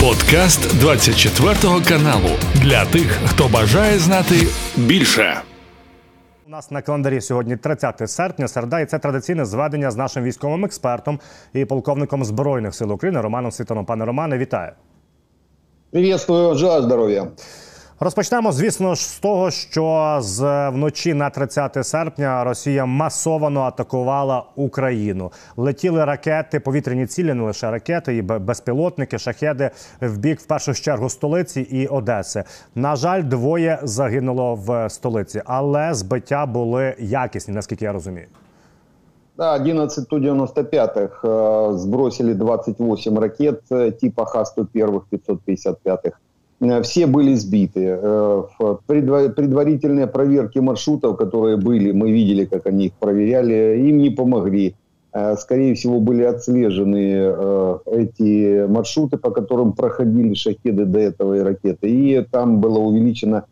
Подкаст 24 каналу для тих, хто бажає знати більше. У нас на календарі сьогодні 30 серпня. Середа, і це традиційне зведення з нашим військовим експертом і полковником збройних сил України Романом Світоном. Пане Романе, вітаю. Приветствую, желаю здоров'я. Розпочнемо, звісно ж, з того, що з вночі на 30 серпня Росія масовано атакувала Україну. Летіли ракети, повітряні цілі, не лише ракети, і безпілотники, шахеди в бік в першу чергу столиці і Одеси. На жаль, двоє загинуло в столиці, але збиття були якісні, наскільки я розумію. Да, 11 Ту-95 э, сбросили 28 ракет э, типа Х-101, 555 Э, Все были сбиты. Э, предварительные проверки маршрутов, которые были, мы видели, как они их проверяли, им не помогли. Э, скорее всего, были отслежены эти маршруты, по которым проходили шахеды до этого и ракеты. И там была увеличена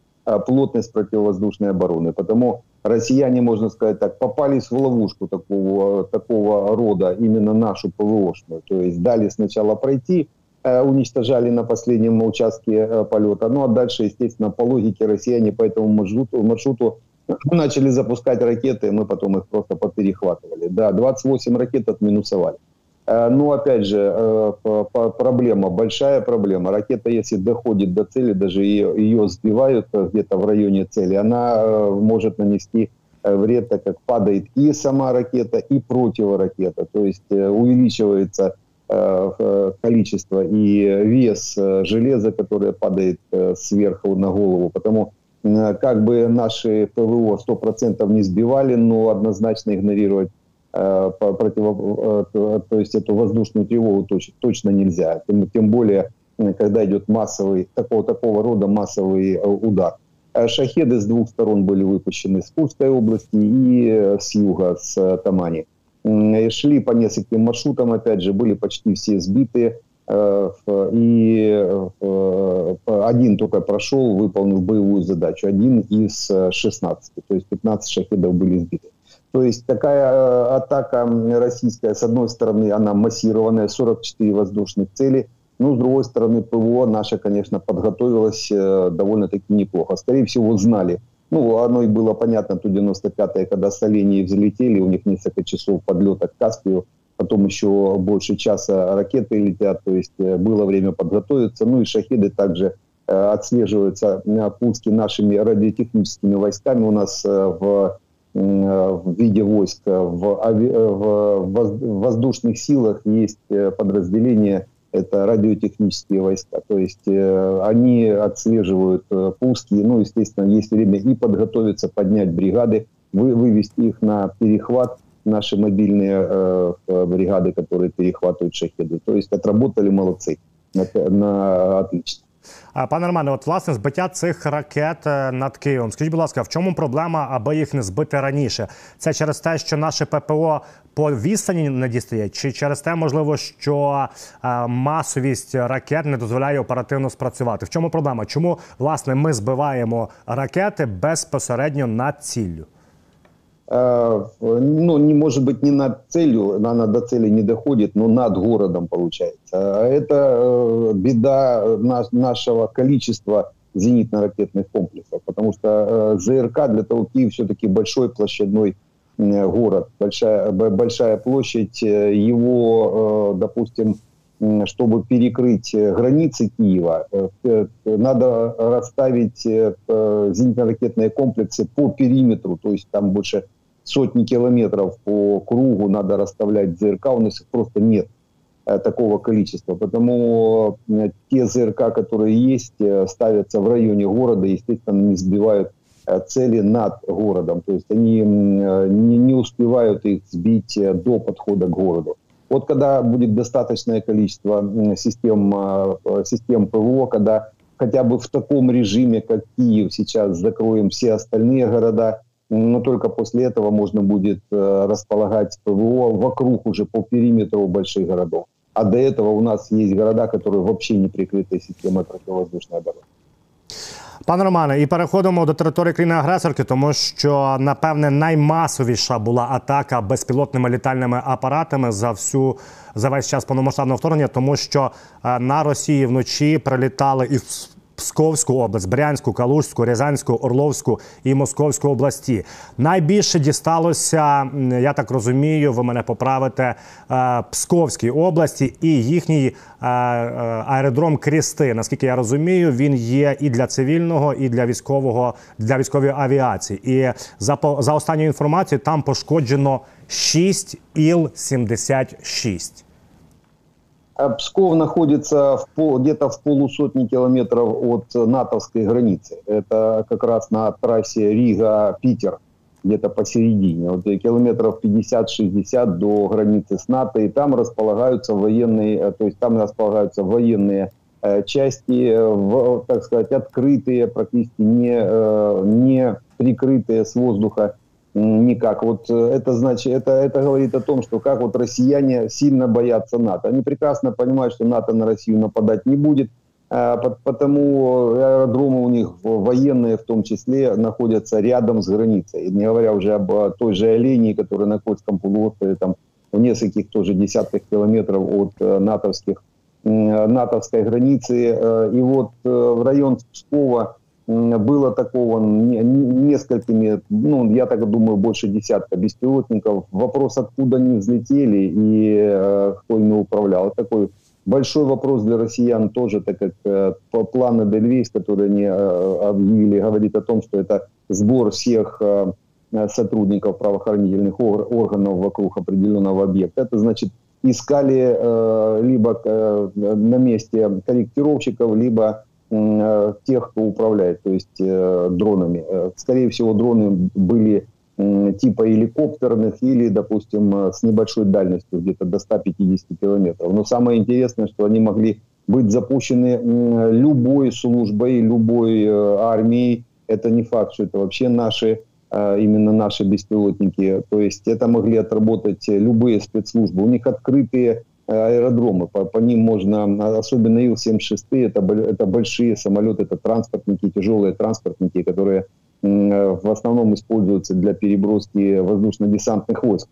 плотность противовоздушной обороны. Потому россияне, можно сказать так, попались в ловушку такого, такого рода, именно нашу ПВОшную. То есть дали сначала пройти, Э, уничтожали на последнем участке э, полета. Ну а дальше, естественно, по логике россияне по этому маршруту, маршруту начали запускать ракеты, мы потом их просто поперехватывали. Да, 28 ракет отминусовали. Э, но опять же, проблема, большая проблема. Ракета, если доходит до цели, даже ее, ее сбивают где-то в районе цели, она может нанести вред, так как падает и сама ракета, и противоракета. То есть увеличивается Э, э, количество и вес э, железа, которое падает сверху на голову. Потому как бы наши ПВО 100% не сбивали, но однозначно игнорировать против, то есть эту воздушную тревогу точно, нельзя. Тем более, когда идет массовый, такого, такого рода массовый удар. Шахеды с двух сторон были выпущены с Курской области и с юга, с Тамани шли по нескольким маршрутам, опять же, были почти все сбиты. Э, и э, один только прошел, выполнил боевую задачу. Один из 16. То есть 15 шахидов были сбиты. То есть такая э, атака российская, с одной стороны, она массированная, 44 воздушных цели. Ну, с другой стороны, ПВО наша, конечно, подготовилась довольно-таки неплохо. Скорее всего, знали, ну, оно и было понятно, Ту-95, когда с взлетели, у них несколько часов подлета к Каспию, потом еще больше часа ракеты летят, то есть э, было время подготовиться. Ну и шахиды также э, отслеживаются на пуске нашими радиотехническими войсками. У нас э, в, в виде войск в, ави, в воздушных силах есть подразделение это радиотехнические войска. То есть э, они отслеживают э, пуски, ну, естественно, есть время и подготовиться, поднять бригады, вы, вывести их на перехват, наши мобильные э, э бригады, которые перехватывают шахеды. То есть отработали молодцы, на, на отлично. Пане Романе, от власне збиття цих ракет е, над Києвом. Скажіть, будь ласка, в чому проблема, аби їх не збити раніше? Це через те, що наше ППО по відстані не дістає, чи через те, можливо, що е, масовість ракет не дозволяє оперативно спрацювати? В чому проблема? Чому власне ми збиваємо ракети безпосередньо над ціллю? Э, ну, не может быть не над целью, она до цели не доходит, но над городом получается. Это э, беда нашего количества зенитно-ракетных комплексов, потому что э, ЗРК для того, Киев все-таки большой площадной город, большая, большая площадь, его, допустим, чтобы перекрыть границы Киева, надо расставить зенитно-ракетные комплексы по периметру, то есть там больше сотни километров по кругу надо расставлять ЗРК, у нас их просто нет э, такого количества. Потому э, те ЗРК, которые есть, э, ставятся в районе города, естественно, не сбивают цели над городом. То есть они не, не успевают их сбить до подхода к городу. Вот когда будет достаточное количество систем, систем ПВО, когда хотя бы в таком режиме, как Киев, сейчас закроем все остальные города, но только после этого можно будет э, располагать ПВО вокруг уже по периметру больших городов. А до этого у нас есть города, которые вообще не прикрыты системой противовоздушной обороны. Пане Романе, і переходимо до території країни-агресорки, тому що напевне наймасовіша була атака безпілотними літальними апаратами за всю за весь час повномасштабного вторгнення, тому що е, на Росії вночі прилітали із Псковську область, Брянську, Калужську, Рязанську, Орловську і Московську області. Найбільше дісталося, я так розумію, ви мене поправите е, Псковській області і їхній е, е, аеродром Крісти. Наскільки я розумію, він є і для цивільного, і для військового для військової авіації. І за за останньою інформацією там пошкоджено 6 іл 76 а Псков находится в где-то в полусотни километров от натовской границы. Это как раз на трассе Рига-Питер, где-то посередине. Вот километров 50-60 до границы с НАТО. И там располагаются военные, э, то есть там располагаются военные э, части, э, в, так сказать, открытые, практически не, не прикрытые с воздуха никак. Вот э, это значит, это, это говорит о том, что как вот россияне сильно боятся НАТО. Они прекрасно понимают, что НАТО на Россию нападать не будет, а, потому аэродромы у них военные в том числе находятся рядом с границей. Не говоря уже об той же Олении, которая на Кольском полуострове, там в нескольких тоже десятках километров от э, натовских, натовской границы. Э, и вот в район Пскова было такого несколькими, ну, я так думаю, больше десятка беспилотников. Вопрос, откуда они взлетели и э, кто ими управлял. Такой большой вопрос для россиян тоже, так как э, планы Дельвейс, которые они э, объявили, говорит о том, что это сбор всех э, сотрудников правоохранительных органов вокруг определенного объекта. Это значит, искали э, либо э, на месте корректировщиков, либо Э, тех, кто управляет, то есть э, дронами. Э, скорее всего, дроны были типа геликоптерных или, допустим, с небольшой дальностью, где-то до 150 километров. Но самое интересное, что они могли быть запущены любой службой, любой армией. Это не факт, что это вообще наши, именно наши беспилотники. То есть это могли отработать любые спецслужбы. У них открытые аэродромы, по, по ним можно, особенно Ил-76, это, это большие самолеты, это транспортники, тяжелые транспортники, которые в основном используются для переброски воздушно-десантных войск.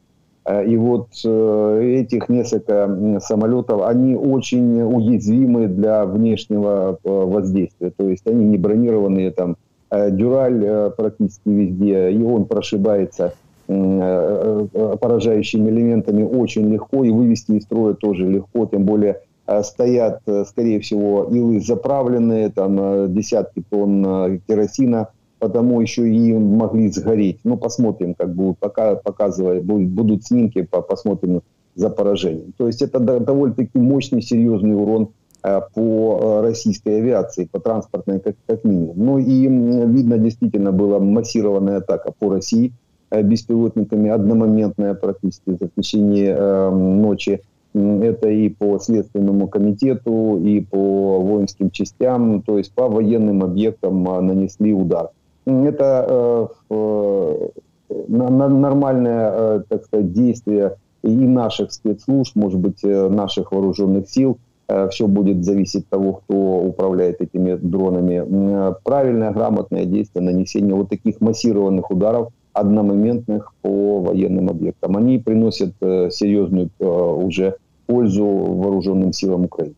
Э, и вот э, этих несколько самолетов, они очень уязвимы для внешнего э, воздействия. То есть они не бронированные, там, дюраль практически везде, и он прошибается поражающими элементами очень легко, и вывести из строя тоже легко, тем более э, стоят, скорее всего, илы заправленные, там десятки тонн керосина, потому еще и могли сгореть. Ну, посмотрим, как будут пока показывать, будут снимки, посмотрим за поражением. То есть это довольно-таки мощный, серьезный урон по российской авиации, по транспортной как, как минимум. Ну и видно, действительно была массированная атака по России – Э, беспилотниками одномоментная практически в течение э, ночи. Это и по Следственному комитету, и по воинским частям, то есть по военным объектам э, нанесли удар. Это э, нормальное, так сказать, действие и наших спецслужб, может быть, наших вооруженных сил. Все будет зависеть от того, кто управляет этими дронами. Правильное, грамотное действие нанесения вот таких массированных ударов – одномоментных по военным объектам. Они приносят э, серьезную э, уже пользу вооруженным силам України.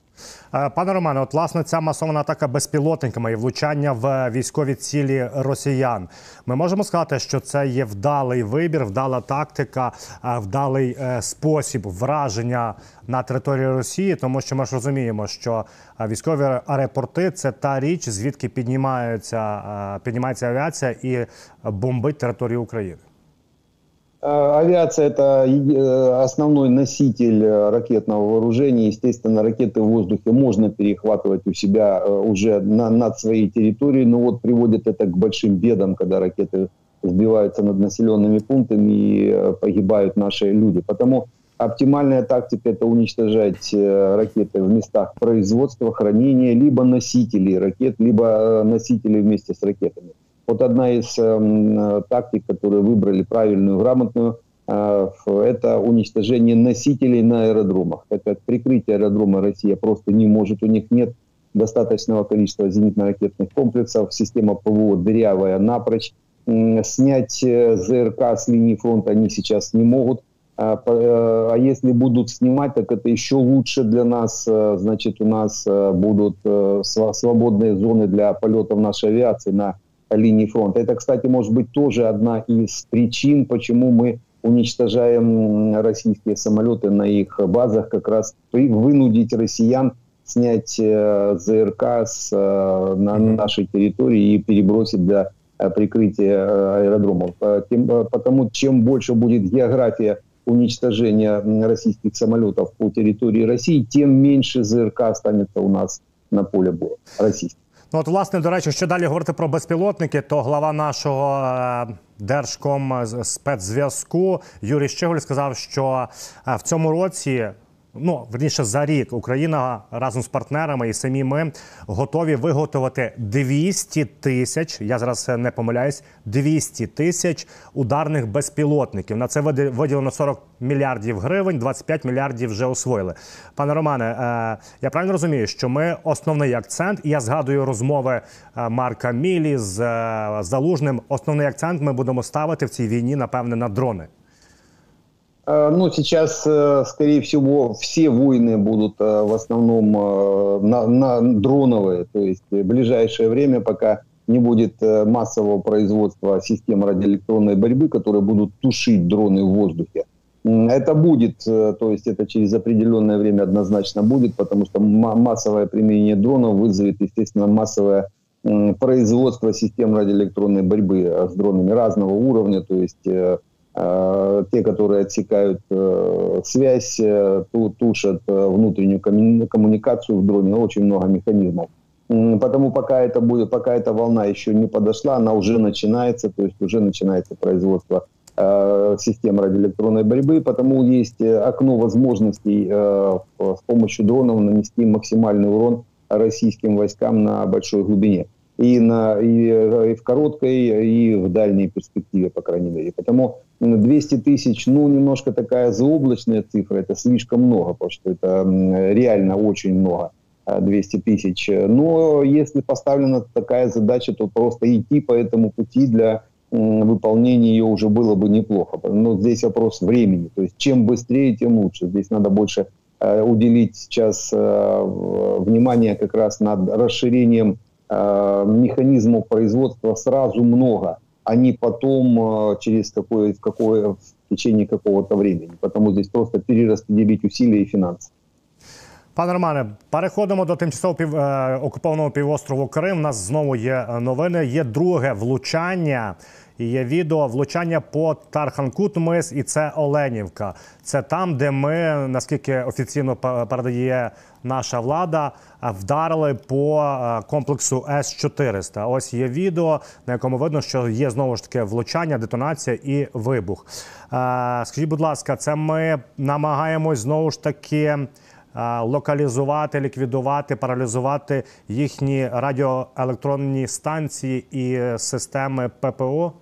Е, пане Романе, от власне ця масована атака безпілотниками і влучання в військові цілі росіян. Ми можемо сказати, що це є вдалий вибір, вдала тактика, е, вдалий е, спосіб враження на території Росії, тому що ми ж розуміємо, що військові аеропорти це та річ, звідки піднімається, піднімається авіація і бомбить територію України. А, авиация – это э, основной носитель э, ракетного вооружения. Естественно, ракеты в воздухе можно перехватывать у себя э, уже на, над своей территорией, но вот приводит это к большим бедам, когда ракеты сбиваются над населенными пунктами и погибают наши люди. Потому оптимальная тактика – это уничтожать ракеты в местах производства, хранения, либо носителей ракет, либо носителей вместе с ракетами. Вот одна из э, тактик, которые выбрали правильную, грамотную, э, это уничтожение носителей на аэродромах. Как прикрытие аэродрома Россия просто не может, у них нет достаточного количества зенитно-ракетных комплексов, система ПВО дырявая напрочь. Снять э, ЗРК с линии фронта они сейчас не могут. А, э, а если будут снимать, так это еще лучше для нас. Э, значит, у нас будут свободные зоны для полетов нашей авиации на линии фронта. Это, кстати, может быть тоже одна из причин, почему мы уничтожаем российские самолеты на их базах, как раз вынудить россиян снять э, ЗРК с, э, на нашей территории и перебросить для э, прикрытия аэродромов. Тем, потому чем больше будет география уничтожения российских самолетов по территории России, тем меньше ЗРК останется у нас на поле боя російських. Ну, от, власне, до речі, що далі говорити про безпілотники, то глава нашого е, держком спецзв'язку Юрій Щеголь сказав, що е, в цьому році ну верніше за рік Україна разом з партнерами і самі ми готові виготовити 200 тисяч. Я зараз не помиляюсь, 200 тисяч ударних безпілотників. На це виділено 40 мільярдів гривень, 25 мільярдів вже освоїли. Пане Романе, е, я правильно розумію, що ми основний акцент, і я згадую розмови е, Марка Мілі з е, залужним. Основний акцент ми будемо ставити в цій війні, напевне, на дрони. Э, ну, сейчас, э, скорее всего, все войны будут э, в основном на, на дроновые. То есть в ближайшее время, пока не будет массового производства систем радиоэлектронной борьбы, которые будут тушить дроны в воздухе. Это будет, то есть это через определенное время однозначно будет, потому что массовое применение дронов вызовет, естественно, массовое производство систем радиоэлектронной борьбы с дронами разного уровня, то есть те, которые отсекают э, связь, э, тушат внутреннюю коммуникацию в дроне, очень много механизмов. Потому пока это будет, пока эта волна еще не подошла, она уже начинается, то есть уже начинается производство систем радиоэлектронной борьбы, потому есть окно возможностей с помощью дронов нанести максимальный урон российским войскам на большой глубине. И, на, и, и в короткой, и в дальней перспективе, по крайней мере. Потому 200 тысяч, ну, немножко такая заоблачная цифра, это слишком много, потому что это реально очень много, 200 а, тысяч. Но если поставлена такая задача, то просто идти по этому пути для выполнения ее уже было бы неплохо. Но здесь вопрос времени, то есть чем быстрее, тем лучше. Здесь надо больше а, уделить сейчас внимание как раз над расширением механизмов производства сразу много – а не потом э, через какое, какое, в течение какого-то времени. Потому здесь просто перераспределить усилия и финансы. Пане Романе, переходимо до тимчасово пів е, окупованого півострову Крим. У нас знову є е, новини. Є друге влучання. І є відео влучання по Тарханкут-Мис, і це Оленівка. Це там, де ми, наскільки офіційно передає наша влада, вдарили по е, комплексу С 400 Ось є відео, на якому видно, що є знову ж таки влучання, детонація і вибух. Е, скажіть, будь ласка, це ми намагаємось знову ж таки локалізувати, ліквідувати, паралізувати їхні радіоелектронні станції і системи ППО?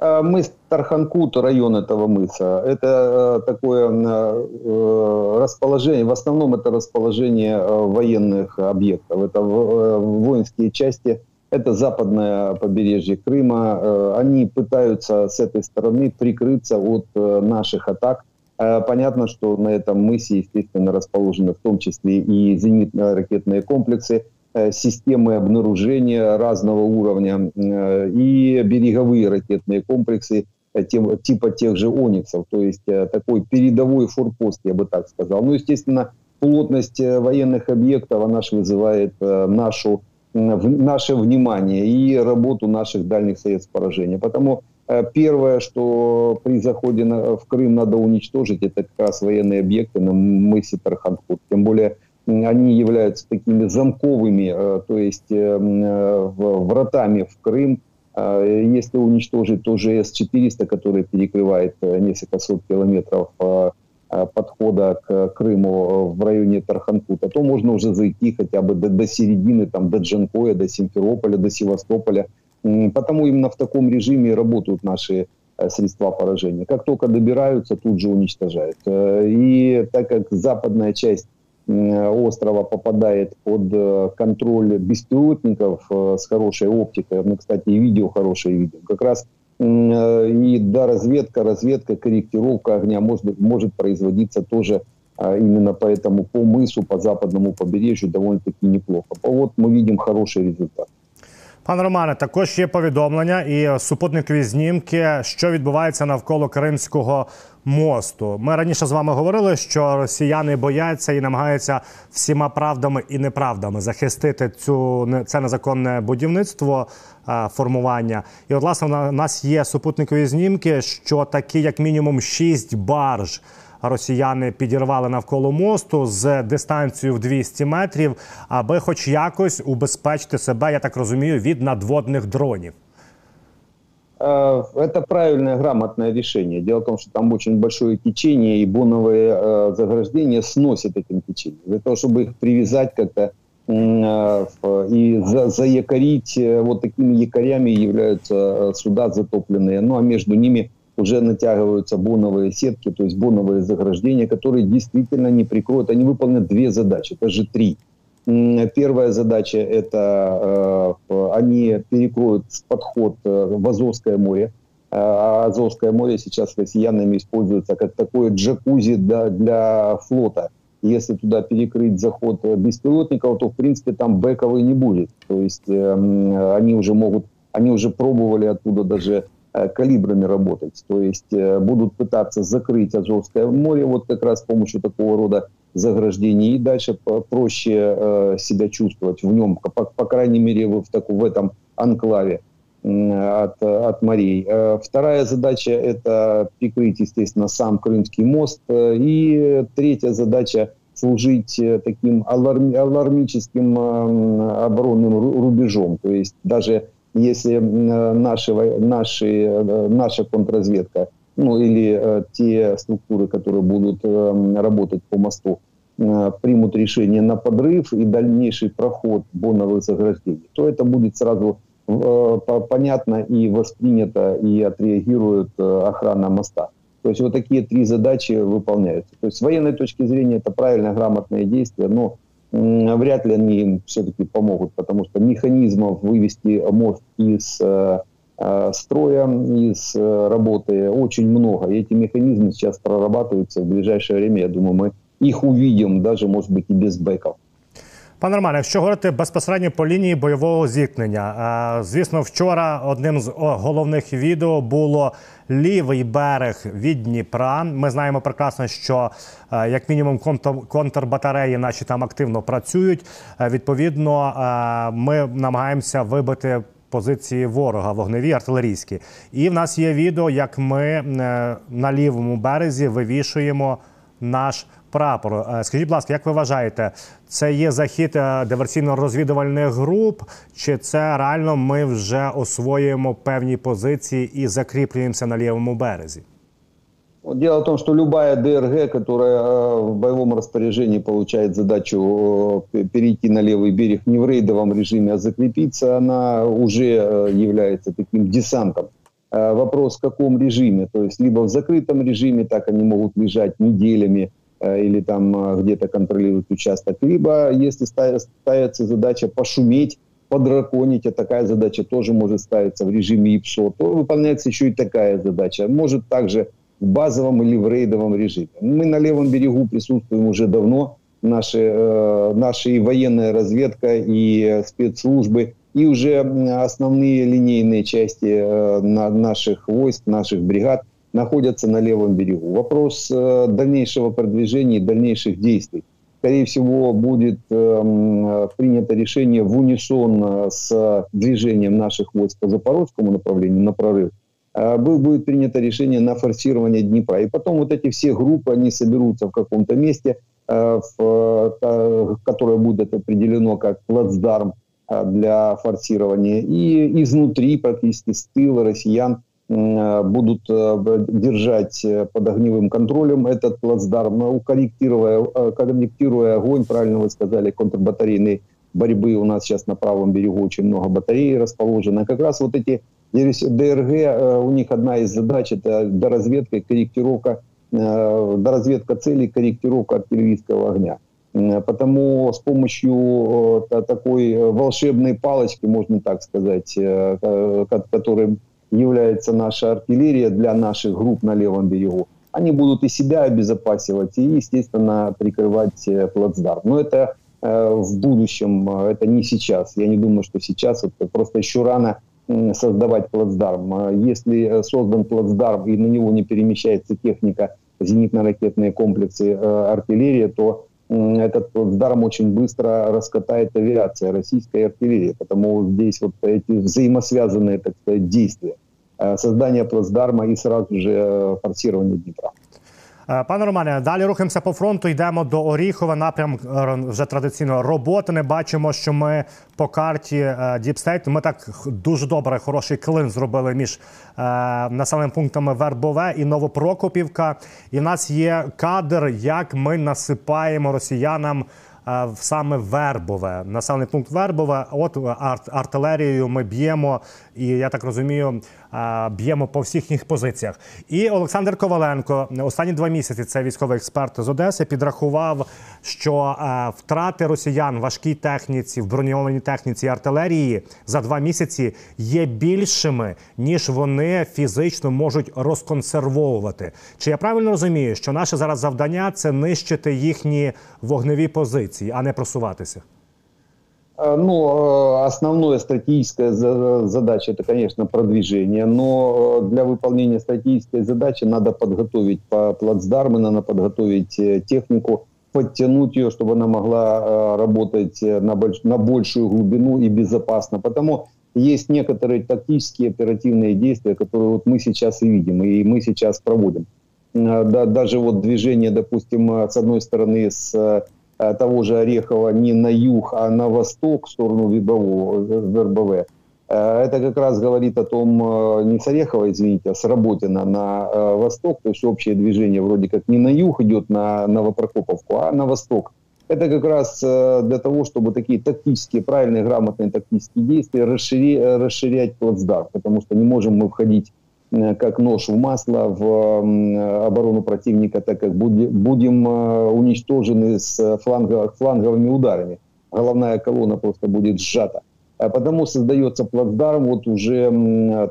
Мыс Тарханкут, район этого мыса, это э, такое э, расположение, в основном это расположение э, военных объектов, это воинские части, это западное побережье Крыма. Они пытаются с этой стороны прикрыться от наших атак. Э, понятно, что на этом мысе, естественно, расположены в том числе и зенитно-ракетные комплексы, э, системы обнаружения разного уровня э, и береговые ракетные комплексы типа тех же «Ониксов», то есть такой передовой форпост, я бы так сказал. Ну, естественно, плотность военных объектов, она же вызывает нашу, наше внимание и работу наших дальних средств поражения. Потому Э, первое, что при заходе на, в Крым надо уничтожить, это как раз военные объекты на мысе Тарханкут. Тем более они являются такими замковыми, э, то есть э, вратами в Крым. Если уничтожить то же С-400, который перекрывает несколько сот километров подхода к Крыму в районе Тарханкута, то можно уже зайти хотя бы до, до середины, там, до Джанкоя, до Симферополя, до Севастополя – Потому именно в таком режиме работают наши э, средства поражения. Как только добираются, тут же уничтожают. Э, и так как западная часть острова попадает под контроль беспилотников с хорошей оптикой. Мы, кстати, и видео хорошее видим. Как раз и да, разведка, разведка, корректировка огня может, может производиться тоже именно поэтому по мысу, по западному побережью довольно-таки неплохо. Вот мы видим хороший результат. Пане Романе, також є повідомлення і супутникові знімки, що відбувається навколо Кримського мосту. Ми раніше з вами говорили, що росіяни бояться і намагаються всіма правдами і неправдами захистити цю це незаконне будівництво формування. І от власне у нас є супутникові знімки, що такі, як мінімум, шість барж росіяни підірвали навколо мосту з дистанцією в 200 метрів, аби, хоч якось, убезпечити себе, я так розумію, від надводних дронів. Это правильное, грамотное решение. Дело в том, что там очень большое течение, и боновые э, заграждения сносят этим течением. Для того, чтобы их привязать как-то э, и за, заякорить, э, вот такими якорями являются э, суда затопленные. Ну, а между ними уже натягиваются боновые сетки, то есть боновые заграждения, которые действительно не прикроют. Они выполнят две задачи, даже три. Первая задача – это э, они перекроют подход э, в Азовское море. А Азовское море сейчас россиянами используется как такое джакузи для, флота. Если туда перекрыть заход беспилотников, то, в принципе, там бэковый не будет. То есть э, они уже могут, они уже пробовали оттуда даже Э, калибрами работать. То есть э, будут пытаться закрыть Азовское море вот как раз с помощью такого рода заграждений и дальше проще э, себя чувствовать в нем, по, по крайней мере в, в, в этом анклаве от, от морей. Вторая задача – это прикрыть, естественно, сам Крымский мост. И третья задача – служить таким аларми, алармическим оборонным рубежом. То есть даже если наши, наши, э, наша контрразведка, ну или э, те структуры, которые будут э, работать по мосту, примут решение на подрыв и дальнейший проход боновых заграждений, то это будет сразу понятно и воспринято, и отреагирует охрана моста. То есть вот такие три задачи выполняются. То есть с военной точки зрения это правильное, грамотное действие, но вряд ли они им все-таки помогут, потому что механизмов вывести мост из э, э, строя, из э, работы очень много. И эти механизмы сейчас прорабатываются в ближайшее время. Я думаю, мы их увидим, даже, может быть, и без бэков. Пане Романе, якщо говорити безпосередньо по лінії бойового зіткнення, звісно, вчора одним з головних відео було лівий берег від Дніпра. Ми знаємо прекрасно, що як мінімум контрбатареї наші там активно працюють. Відповідно, ми намагаємося вибити. Позиції ворога вогневі артилерійські, і в нас є відео, як ми е, на лівому березі вивішуємо наш прапор. Е, скажіть, будь ласка, як ви вважаєте, це є захід е, диверсійно-розвідувальних груп, чи це реально ми вже освоюємо певні позиції і закріплюємося на лівому березі? Дело в том, что любая ДРГ, которая э, в боевом распоряжении получает задачу э, перейти на левый берег не в рейдовом режиме, а закрепиться, она уже э, является таким десантом. Вопрос в каком режиме, то есть либо в закрытом режиме, так они могут лежать неделями, или там где-то контролирует участок, либо если ставится задача пошуметь, подраконить, а такая задача тоже может ставиться в режиме ИПСО, то выполняется еще и такая задача. Может также в базовом или в рейдовом режиме. Мы на левом берегу присутствуем уже давно, наши, э, наши и военная разведка, и спецслужбы, и уже основные линейные части э, наших войск, наших бригад – находятся на левом берегу. Вопрос э, дальнейшего продвижения дальнейших действий. Скорее всего, будет э, принято решение в унисон э, с движением наших войск по запорожскому направлению на прорыв. Э, будет принято решение на форсирование Днепра. И потом вот эти все группы, они соберутся в каком-то месте, э, в, э, которое будет определено как плацдарм для форсирования. И изнутри, практически с тыла россиян, будут держать под огневым контролем этот плацдарм, корректируя, корректируя огонь, правильно вы сказали, контрбатарейной борьбы. У нас сейчас на правом берегу очень много батарей расположено. Как раз вот эти ДРГ, у них одна из задач – это доразведка и корректировка, доразведка целей, корректировка артиллерийского огня. Потому с помощью такой волшебной палочки, можно так сказать, которой является наша артиллерия для наших групп на левом берегу, они будут и себя обезопасивать, и, естественно, прикрывать плацдарм. Но это в будущем, это не сейчас. Я не думаю, что сейчас, это просто еще рано создавать плацдарм. Если создан плацдарм и на него не перемещается техника, зенитно-ракетные комплексы, артиллерия, то этот плацдарм очень быстро раскатает авиация, российская артиллерия. Потому здесь вот эти взаимосвязанные, так сказать, действия. Создание плацдарма и сразу же форсирование Днепра. Е, пане Романе, далі рухаємося по фронту. Йдемо до Оріхова. Напрям е, вже традиційно роботи. Не бачимо, що ми по карті DeepState. Ми так дуже добре, хороший клин зробили між е, населеними пунктами Вербове і Новопрокопівка. І в нас є кадр, як ми насипаємо росіянам. Саме Вербове, населений пункт Вербове. От арт артилерією ми б'ємо, і я так розумію, б'ємо по всіх їх позиціях. І Олександр Коваленко останні два місяці це військовий експерт з Одеси. Підрахував, що втрати росіян важкій техніці, в броньованій техніці артилерії за два місяці є більшими ніж вони фізично можуть розконсервовувати. Чи я правильно розумію, що наше зараз завдання це нищити їхні вогневі позиції, а не просуватися? Э, ну, э, основная стратегическая задача это, конечно, продвижение, но э, для выполнения стратегической задачи надо подготовить плацдармы, надо подготовить технику, подтянуть ее, чтобы она могла работать на, больш... на большую глубину и безопасно. Потому есть некоторые тактические оперативные действия, которые вот мы сейчас и видим, и мы сейчас проводим. Даже вот движение, допустим, с одной стороны, с того же Орехова не на юг, а на восток, в сторону Вербового, Вербове. Э, это как раз говорит о том, э, не с Орехова, извините, а с Работина на восток, то есть общее движение вроде как не на юг идет на Новопрокоповку, а на восток. Это как раз для того, чтобы такие тактические, правильные, грамотные тактические действия расширять, расширять плацдарм, потому что не можем мы входить Э, как нож в масло в оборону противника, так как будем э, уничтожены с флангов, фланговыми ударами. Головная колонна просто будет сжата. А потому создается плацдарм вот уже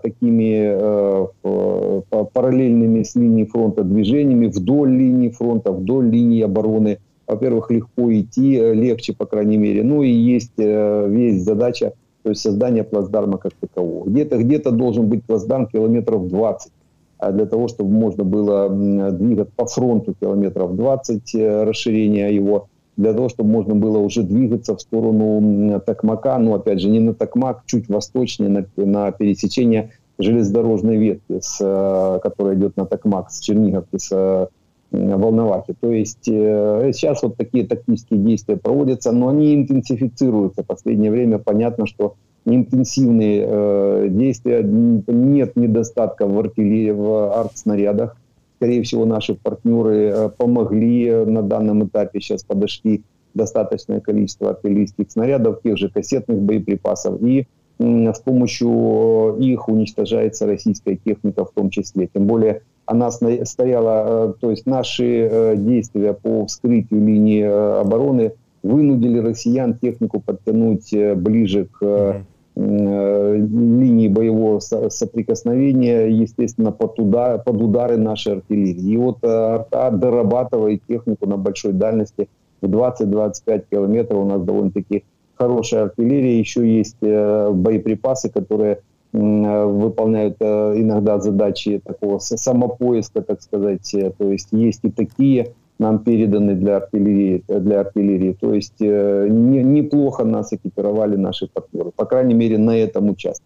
такими э, параллельными с линией фронта движениями вдоль линии фронта, вдоль линии обороны. Во-первых, легко идти, легче, по крайней мере. Ну и есть весь задача то есть создание плацдарма как такового. Где-то где должен быть плацдарм километров 20, а для того, чтобы можно было двигаться по фронту километров 20 э, расширения его, для того, чтобы можно было уже двигаться в сторону Токмака, ну, опять же, не на Токмак, чуть восточнее, на, на пересечение железнодорожной ветки, с, э, которая идет на Токмак, с Черниговки, с э, Волновахи. То есть э, сейчас вот такие тактические действия проводятся, но они интенсифицируются. В последнее время понятно, что интенсивные э, действия, нет недостатка в артиллерии, в артснарядах. Скорее всего, наши партнеры э, помогли на данном этапе, сейчас подошли достаточное количество артиллерийских снарядов, тех же кассетных боеприпасов, и э, с помощью их уничтожается российская техника в том числе. Тем более она стояла, э, то есть наши э, действия по вскрытию линии э, обороны вынудили россиян технику подтянуть ближе к линии боевого соприкосновения, естественно, под, удар, под удары нашей артиллерии. И вот арта дорабатывает технику на большой дальности в 20-25 километров. У нас довольно-таки хорошая артиллерия. Еще есть боеприпасы, которые выполняют э, иногда задачи такого самопоиска, так сказать. Э, то есть есть и такие нам переданы для артиллерии. Для артиллерии. То есть не, неплохо нас экипировали наши партнеры, по крайней мере, на этом участке.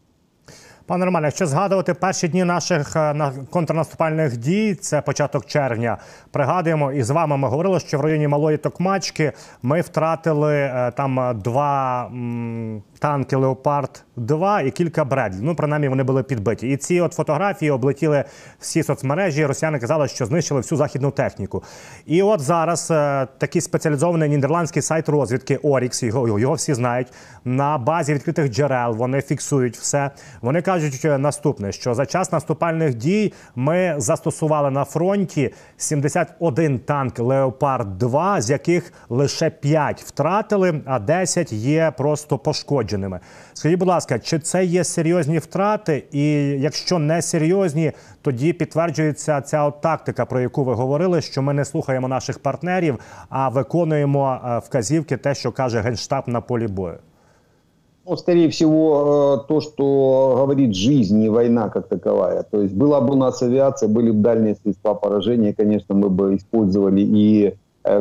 Пане Романе, якщо згадувати перші дні наших е, контрнаступальних дій, це початок червня. Пригадуємо, і з вами ми говорили, що в районі Малої Токмачки ми втратили е, там два танки Леопард 2 і кілька Бредлі. Ну, принаймні, вони були підбиті. І ці от фотографії облетіли всі соцмережі. Росіяни казали, що знищили всю західну техніку. І от зараз е, такий спеціалізований нідерландський сайт розвідки Орікс, його його всі знають. На базі відкритих джерел вони фіксують все. Вони кажуть кажуть наступне: що за час наступальних дій ми застосували на фронті 71 танк Леопард 2 з яких лише 5 втратили, а 10 є просто пошкодженими. Скажіть, будь ласка, чи це є серйозні втрати? І якщо не серйозні, тоді підтверджується ця от тактика, про яку ви говорили, що ми не слухаємо наших партнерів, а виконуємо вказівки, те, що каже генштаб на полі бою. Ну, скорее всего, то, что говорит жизнь, не война как таковая. То есть была бы у нас авиация, были бы дальние средства поражения, конечно, мы бы использовали и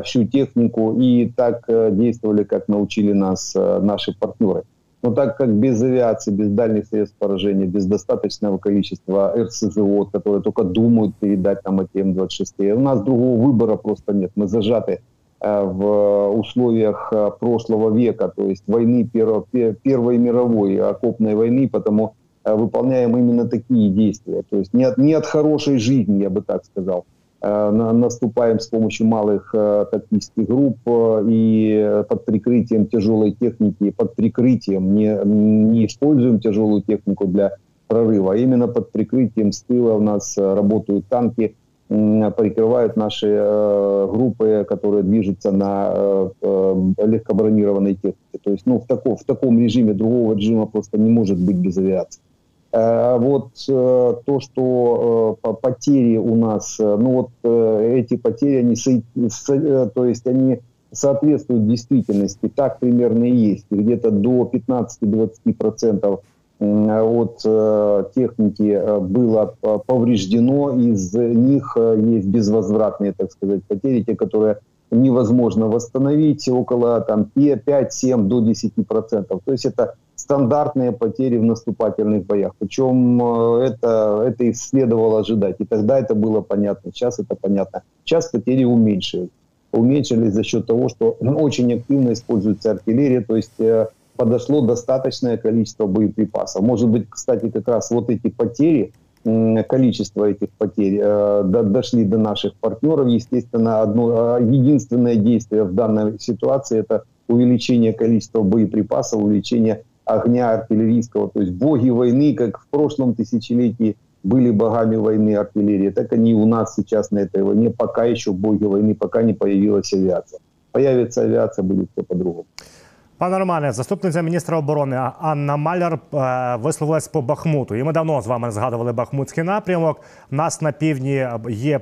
всю технику, и так действовали, как научили нас наши партнеры. Но так как без авиации, без дальних средств поражения, без достаточного количества РСЗО, которые только думают передать нам эти М-26, у нас другого выбора просто нет. Мы зажаты в условиях прошлого века, то есть войны Первой, Первой мировой, окопной войны, потому выполняем именно такие действия. То есть не от, не от хорошей жизни, я бы так сказал. Наступаем с помощью малых тактических групп и под прикрытием тяжелой техники, под прикрытием, не, не используем тяжелую технику для прорыва, а именно под прикрытием с тыла у нас работают танки, прикрывают наши э, группы, которые движутся на э, э, легкобронированной технике. То есть ну, в, таком, в таком режиме другого режима просто не может быть без авиации. Э, вот э, то, что э, потери у нас, э, ну вот э, эти потери, они, со, со, э, то есть они соответствуют действительности, так примерно и есть. Где-то до 15-20% от э, техники было повреждено, из них есть безвозвратные, так сказать, потери, те, которые невозможно восстановить, около там, 5-7 до 10%. То есть это стандартные потери в наступательных боях. Причем это, это и следовало ожидать. И тогда это было понятно, сейчас это понятно. Сейчас потери уменьшились. Уменьшились за счет того, что очень активно используется артиллерия, то есть подошло достаточное количество боеприпасов. Может быть, кстати, как раз вот эти потери, количество этих потерь э, до, дошли до наших партнеров. Естественно, одно единственное действие в данной ситуации это увеличение количества боеприпасов, увеличение огня артиллерийского. То есть боги войны, как в прошлом тысячелетии были богами войны артиллерии, так они у нас сейчас на этой войне пока еще боги войны, пока не появилась авиация. Появится авиация, будет все по-другому. Пане Романе, заступниця міністра оборони Анна Маляр висловилась по Бахмуту. І ми давно з вами згадували Бахмутський напрямок. У нас на півдні є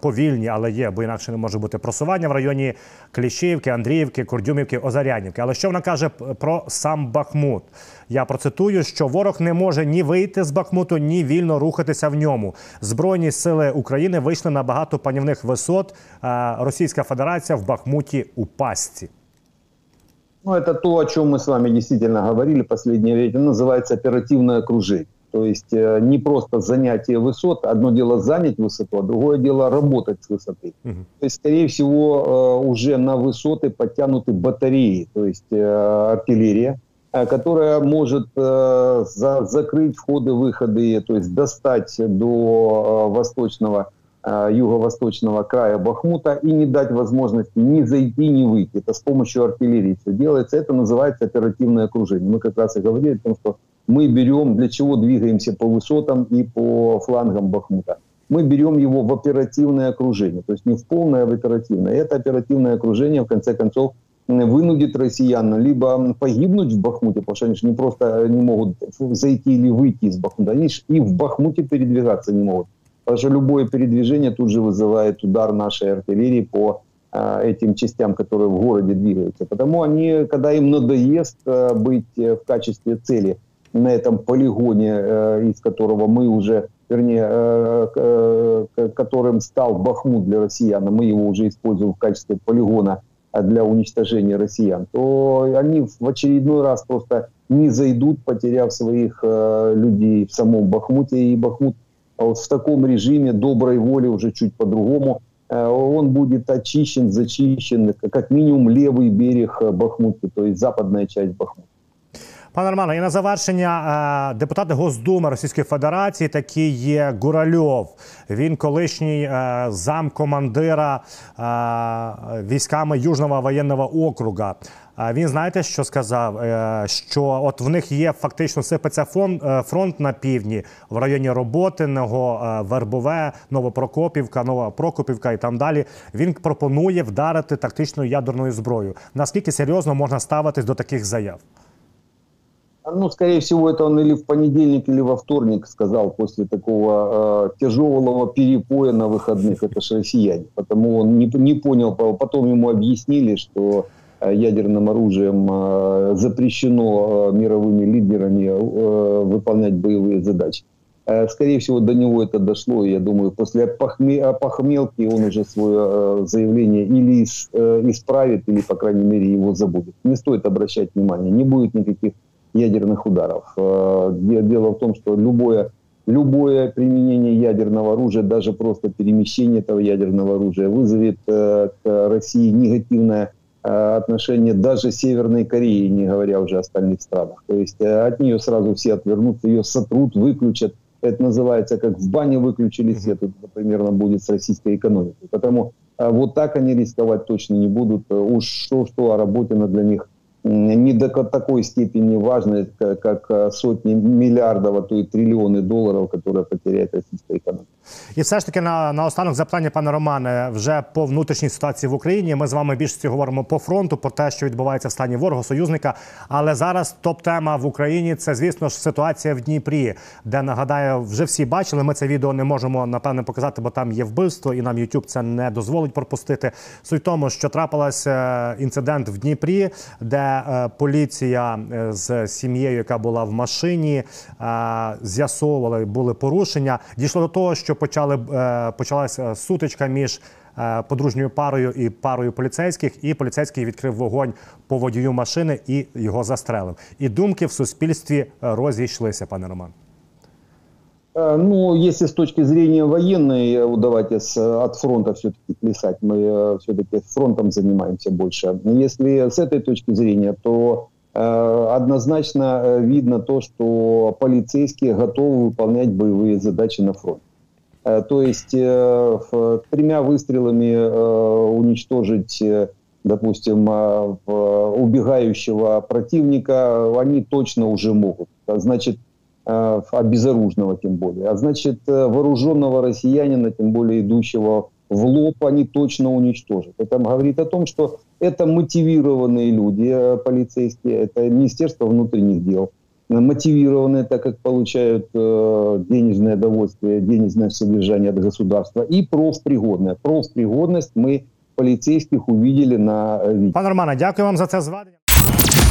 повільні, але є, бо інакше не може бути просування в районі Кліщівки, Андріївки, Курдюмівки, Озарянівки. Але що вона каже про сам Бахмут? Я процитую, що ворог не може ні вийти з Бахмуту, ні вільно рухатися в ньому. Збройні сили України вийшли на багато панівних висот. Російська Федерація в Бахмуті у пастці. Ну, это то, о чем мы с вами действительно говорили последнее время. Называется оперативное окружение. То есть э, не просто занятие высот. Одно дело занять высоту, а другое дело работать с высоты. Угу. То есть, скорее всего, э, уже на высоты подтянуты батареи, то есть э, артиллерия, которая может за, закрыть входы-выходы, то есть достать до восточного юго-восточного края Бахмута и не дать возможности ни зайти, ни выйти. Это с помощью артиллерии все делается. Это называется оперативное окружение. Мы как раз и говорили о том, что мы берем, для чего двигаемся по высотам и по флангам Бахмута. Мы берем его в оперативное окружение, то есть не в полное, а в оперативное. Это оперативное окружение, в конце концов, вынудит россиян либо погибнуть в Бахмуте, потому что они же не просто не могут зайти или выйти из Бахмута, они же и в Бахмуте передвигаться не могут. Потому что любое передвижение тут же вызывает удар нашей артиллерии по э, этим частям, которые в городе двигаются. Потому они, когда им надоест э, быть в качестве цели на этом полигоне, э, из которого мы уже, вернее, э, э, которым стал Бахмут для россиян, мы его уже используем в качестве полигона для уничтожения россиян, то они в очередной раз просто не зайдут, потеряв своих э, людей в самом Бахмуте, и Бахмут а вот в таком режиме доброй воли уже чуть по-другому, э, он будет очищен, зачищен, как минимум левый берег Бахмута, то есть западная часть Бахмута. Пане Романе, і на завершення е, депутати Госдуми Російської Федерації такий є Гуральов. Він колишній е, замкомандира е, військами Южного воєнного округа. Він знаєте, що сказав? Е, що от в них є фактично сипеться фронт, е, фронт на півдні в районі Роботиного, е, Вербове, Новопрокопівка, Нова Прокопівка і там далі. Він пропонує вдарити тактичною ядерною зброєю. Наскільки серйозно можна ставитись до таких заяв? Ну, скорее всего, это он или в понедельник, или во вторник сказал после такого э, тяжелого перепоя на выходных. Это же россияне. Потому он не, не понял, потом ему объяснили, что э, ядерным оружием э, запрещено э, мировыми лидерами э, выполнять боевые задачи. Э, скорее всего, до него это дошло. Я думаю, после опохмелки он уже свое заявление или исправит, или, по крайней мере, его забудет. Не стоит обращать внимания. Не будет никаких ядерных ударов. Э, дело в том, что любое, любое применение ядерного оружия, даже просто перемещение этого ядерного оружия вызовет э, к России негативное э, отношение даже Северной Кореи, не говоря уже о остальных странах. То есть от нее сразу все отвернутся, ее сотрут, выключат. Это называется, как в бане выключили свет, это примерно будет с российской экономикой. Поэтому вот так они рисковать точно не будут. Уж что-что, а работе для них не до такой степени важно, как сотни миллиардов, а то и триллионы долларов, которые потеряет российская экономика. І все ж таки на на останок запитання, пане Романе, вже по внутрішній ситуації в Україні. Ми з вами більшості говоримо по фронту, про те, що відбувається в стані ворога, союзника. Але зараз топ-тема в Україні це, звісно ж, ситуація в Дніпрі, де нагадаю, вже всі бачили. Ми це відео не можемо напевне показати, бо там є вбивство, і нам YouTube це не дозволить пропустити. Суть в тому, що трапилася е, інцидент в Дніпрі, де е, поліція е, з сім'єю, яка була в машині, з'ясовували були порушення. Дійшло до того, що почали е, почалася сутичка між е, подружньою парою і парою поліцейських, і поліцейський відкрив вогонь по водію машини і його застрелив. І думки в суспільстві е, розійшлися, пане Роман. Ну, если с точки зрения военной, давайте с, от фронта все-таки плясать, мы все-таки фронтом занимаемся больше. Если с этой точки зрения, то э, однозначно видно то, что полицейские готовы выполнять боевые задачи на фронте. Э, то есть э, тремя выстрелами э, уничтожить, допустим, убегающего противника они точно уже могут. А значит, обезоруженного тем более. А значит, вооруженного россиянина, тем более идущего в лоб, они точно уничтожат. Это говорит о том, что это мотивированные люди, полицейские, это Министерство внутренних дел – мотивированные, так как получают э, денежное довольствие, денежное содержание от государства, и профпригодная. Профпригодность мы поліцейських увидели на э, відео. Пане Романе, дякую вам за це зведення.